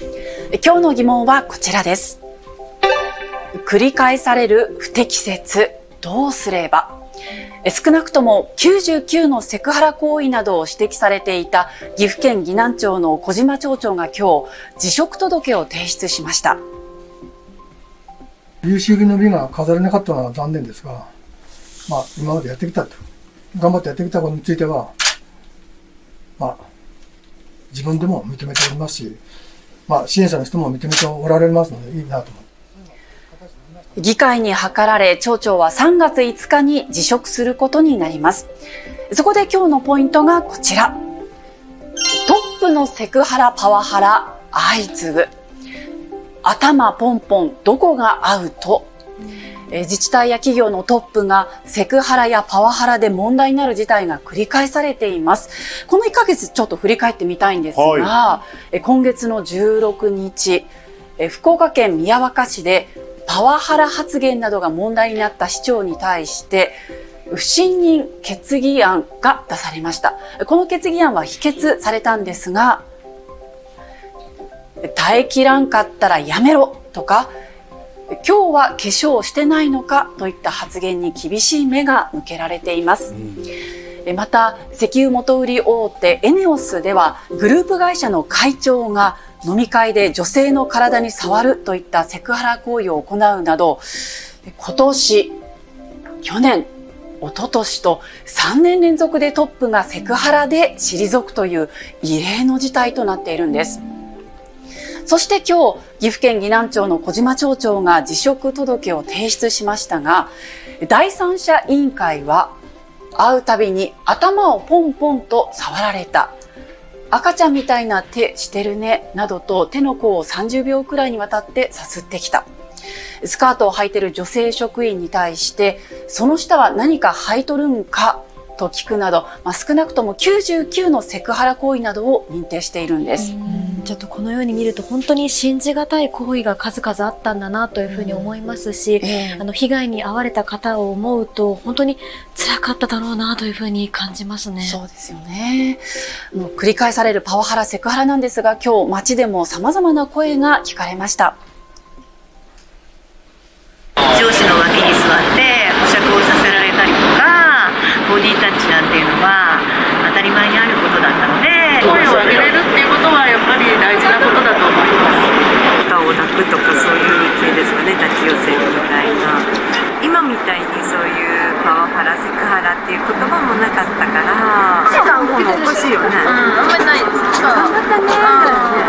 今日の疑問はこちらです。繰り返される不適切、どうすれば？少なくとも99のセクハラ行為などを指摘されていた岐阜県岐南町の小島町長が今日、辞職届を提出しました。優秀の美が飾れなかったのは残念ですが、まあ、今までやってきたと。頑張ってやってきたことについては、まあ、自分でも認めておりますし、まあ、支援者の人も認めておられますので、いいなと思って。議会に諮られ、町長は3月5日に辞職することになります。そこで今日のポイントがこちら。トップのセクハラ、パワハラ、相次ぐ。頭ポンポン、どこがアウト自治体や企業のトップがセクハラやパワハラで問題になる事態が繰り返されています。この1ヶ月ちょっと振り返ってみたいんですが、はい、今月の16日、福岡県宮若市でパワハラ発言などが問題になった市長に対して、不信任決議案が出されました。この決議案は否決されたんですが、耐えきらんかったらやめろとか、今日は化粧してないのかといった発言に厳しい目が向けられています。うん、また、石油元売り大手エネオスでは、グループ会社の会長が飲み会で女性の体に触るといったセクハラ行為を行うなど、今年、去年、一昨年と3年連続でトップがセクハラで退くという異例の事態となっているんです。そして今日、岐阜県岐南町の小島町長が辞職届を提出しましたが、第三者委員会は、会うたびに頭をポンポンと触られた。赤ちゃんみたいな手してるね、などと手の甲を30秒くらいにわたってさすってきた。スカートを履いてる女性職員に対して、その下は何か履いとるんかと聞くなど、まあ、少なくとも99のセクハラ行為などを認定しているんです。ちょっとこのように見ると本当に信じがたい行為が数々あったんだなというふうに思いますし、えー、あの被害に遭われた方を思うと本当に辛かっただろうなというふうに感じますね。そうですよね。もう繰り返されるパワハラ、セクハラなんですが、今日街でも様々な声が聞かれました。上司の脇に座って保釈をさせられたりとか、ボディタッチなんていうのは当たり前にあることだったので、声を上げれるっていうことはやっぱり大事なことだと思いとかそういう系ですかね、抱き寄せるみたいな。今みたいにそういうパワハラ、セクハラっていう言葉もなかったから、使う方がおかしいよね。うん、あんまりないです。頑張ったね。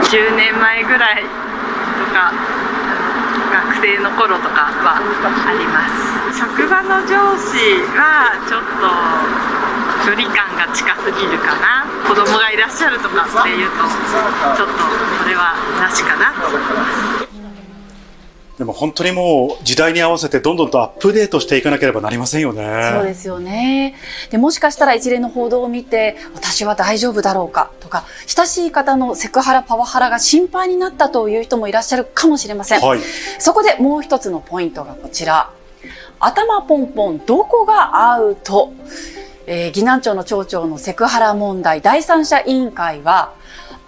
10年前ぐらいとか、学生の頃とかはあります職場の上司はちょっと距離感が近すぎるかな子供がいらっしゃるとかっていうとちょっとそれはなしかなと思いますでも本当にもう時代に合わせてどんどんとアップデートしていかなければなりませんよね。そうですよね。で、もしかしたら一連の報道を見て、私は大丈夫だろうかとか、親しい方のセクハラ、パワハラが心配になったという人もいらっしゃるかもしれません。はい、そこでもう一つのポイントがこちら。頭ポンポン、どこがアウトえー、岐南町の町長のセクハラ問題第三者委員会は、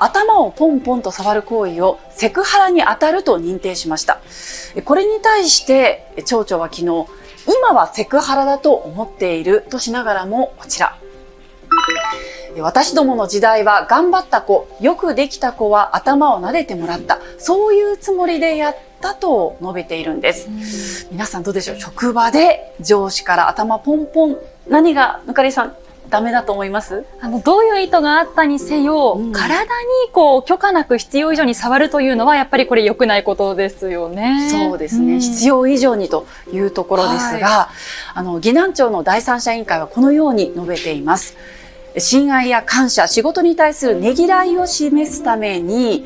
頭をポンポンと触る行為をセクハラに当たると認定しました。これに対して、町長は昨日、今はセクハラだと思っているとしながらも、こちら。私どもの時代は頑張った子、よくできた子は頭を撫でてもらった。そういうつもりでやったと述べているんです。皆さんどうでしょう？職場で上司から頭ポンポン。何が、ぬかりさん、ダメだと思います？あの、どういう意図があったにせよ、うん、体にこう、許可なく必要以上に触るというのは、やっぱりこれ良くないことですよね。そうですね。うん、必要以上にというところですが、はい、あの、岐南町の第三者委員会はこのように述べています。親愛や感謝、仕事に対するねぎらいを示すために、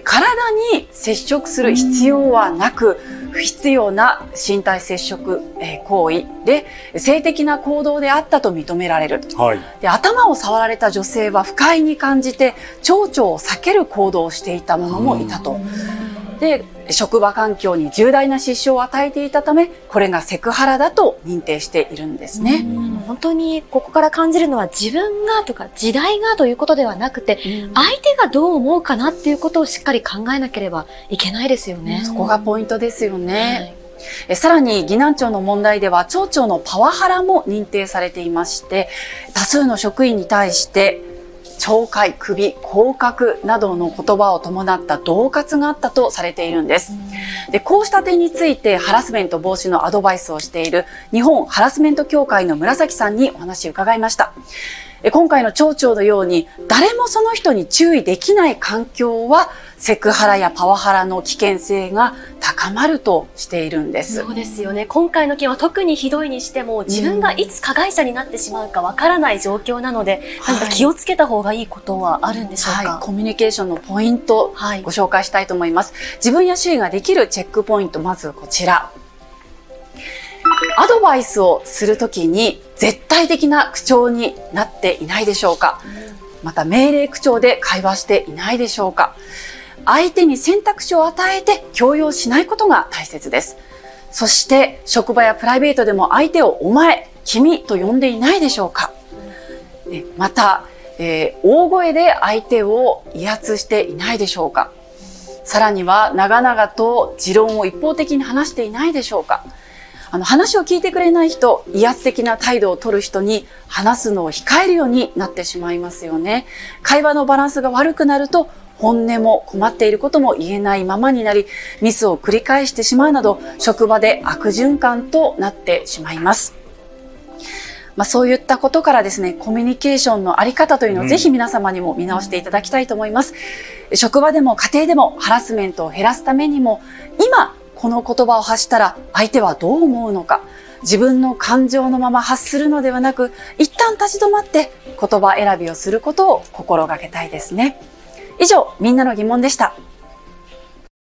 体に接触する必要はなく、不必要な身体接触行為で性的な行動であったと認められる。はい、で頭を触られた女性は不快に感じて蝶々を避ける行動をしていた者もいたと。で、職場環境に重大な支障を与えていたため、これがセクハラだと認定しているんですね。本当にここから感じるのは自分がとか時代がということではなくて、相手がどう思うかなっていうことをしっかり考えなければいけないですよね。そこがポイントですよね。えさらに、岐南町の問題では、町長のパワハラも認定されていまして、多数の職員に対して、懲戒、首、降格などの言葉を伴った恫喝があったとされているんです。で、こうした点についてハラスメント防止のアドバイスをしている日本ハラスメント協会の紫さんにお話を伺いました。え今回の町長のように誰もその人に注意できない環境はセクハラやパワハラの危険性が高まるとしているんです。そうですよね。今回の件は特にひどいにしても、自分がいつ加害者になってしまうかわからない状況なので、何か気をつけた方がいいことはあるんでしょうか、はい、コミュニケーションのポイント、はいご紹介したいと思います。自分や周囲ができるチェックポイント、まずこちら。アドバイスをするときに絶対的な口調になっていないでしょうか。また命令口調で会話していないでしょうか。相手に選択肢を与えて強要しないことが大切です。そして職場やプライベートでも相手をお前、君と呼んでいないでしょうか。また、えー大声で相手を威圧していないでしょうか。さらには長々と持論を一方的に話していないでしょうか。あの話を聞いてくれない人、威圧的な態度を取る人に話すのを控えるようになってしまいますよね。会話のバランスが悪くなると、本音も困っていることも言えないままになり、ミスを繰り返してしまうなど、職場で悪循環となってしまいます。まあ、そういったことからですね、コミュニケーションのあり方というのをぜひ皆様にも見直していただきたいと思います。職場でも家庭でもハラスメントを減らすためにも、今この言葉を発したら相手はどう思うのか、自分の感情のまま発するのではなく、一旦立ち止まって言葉選びをすることを心がけたいですね。以上、みんなの疑問でした。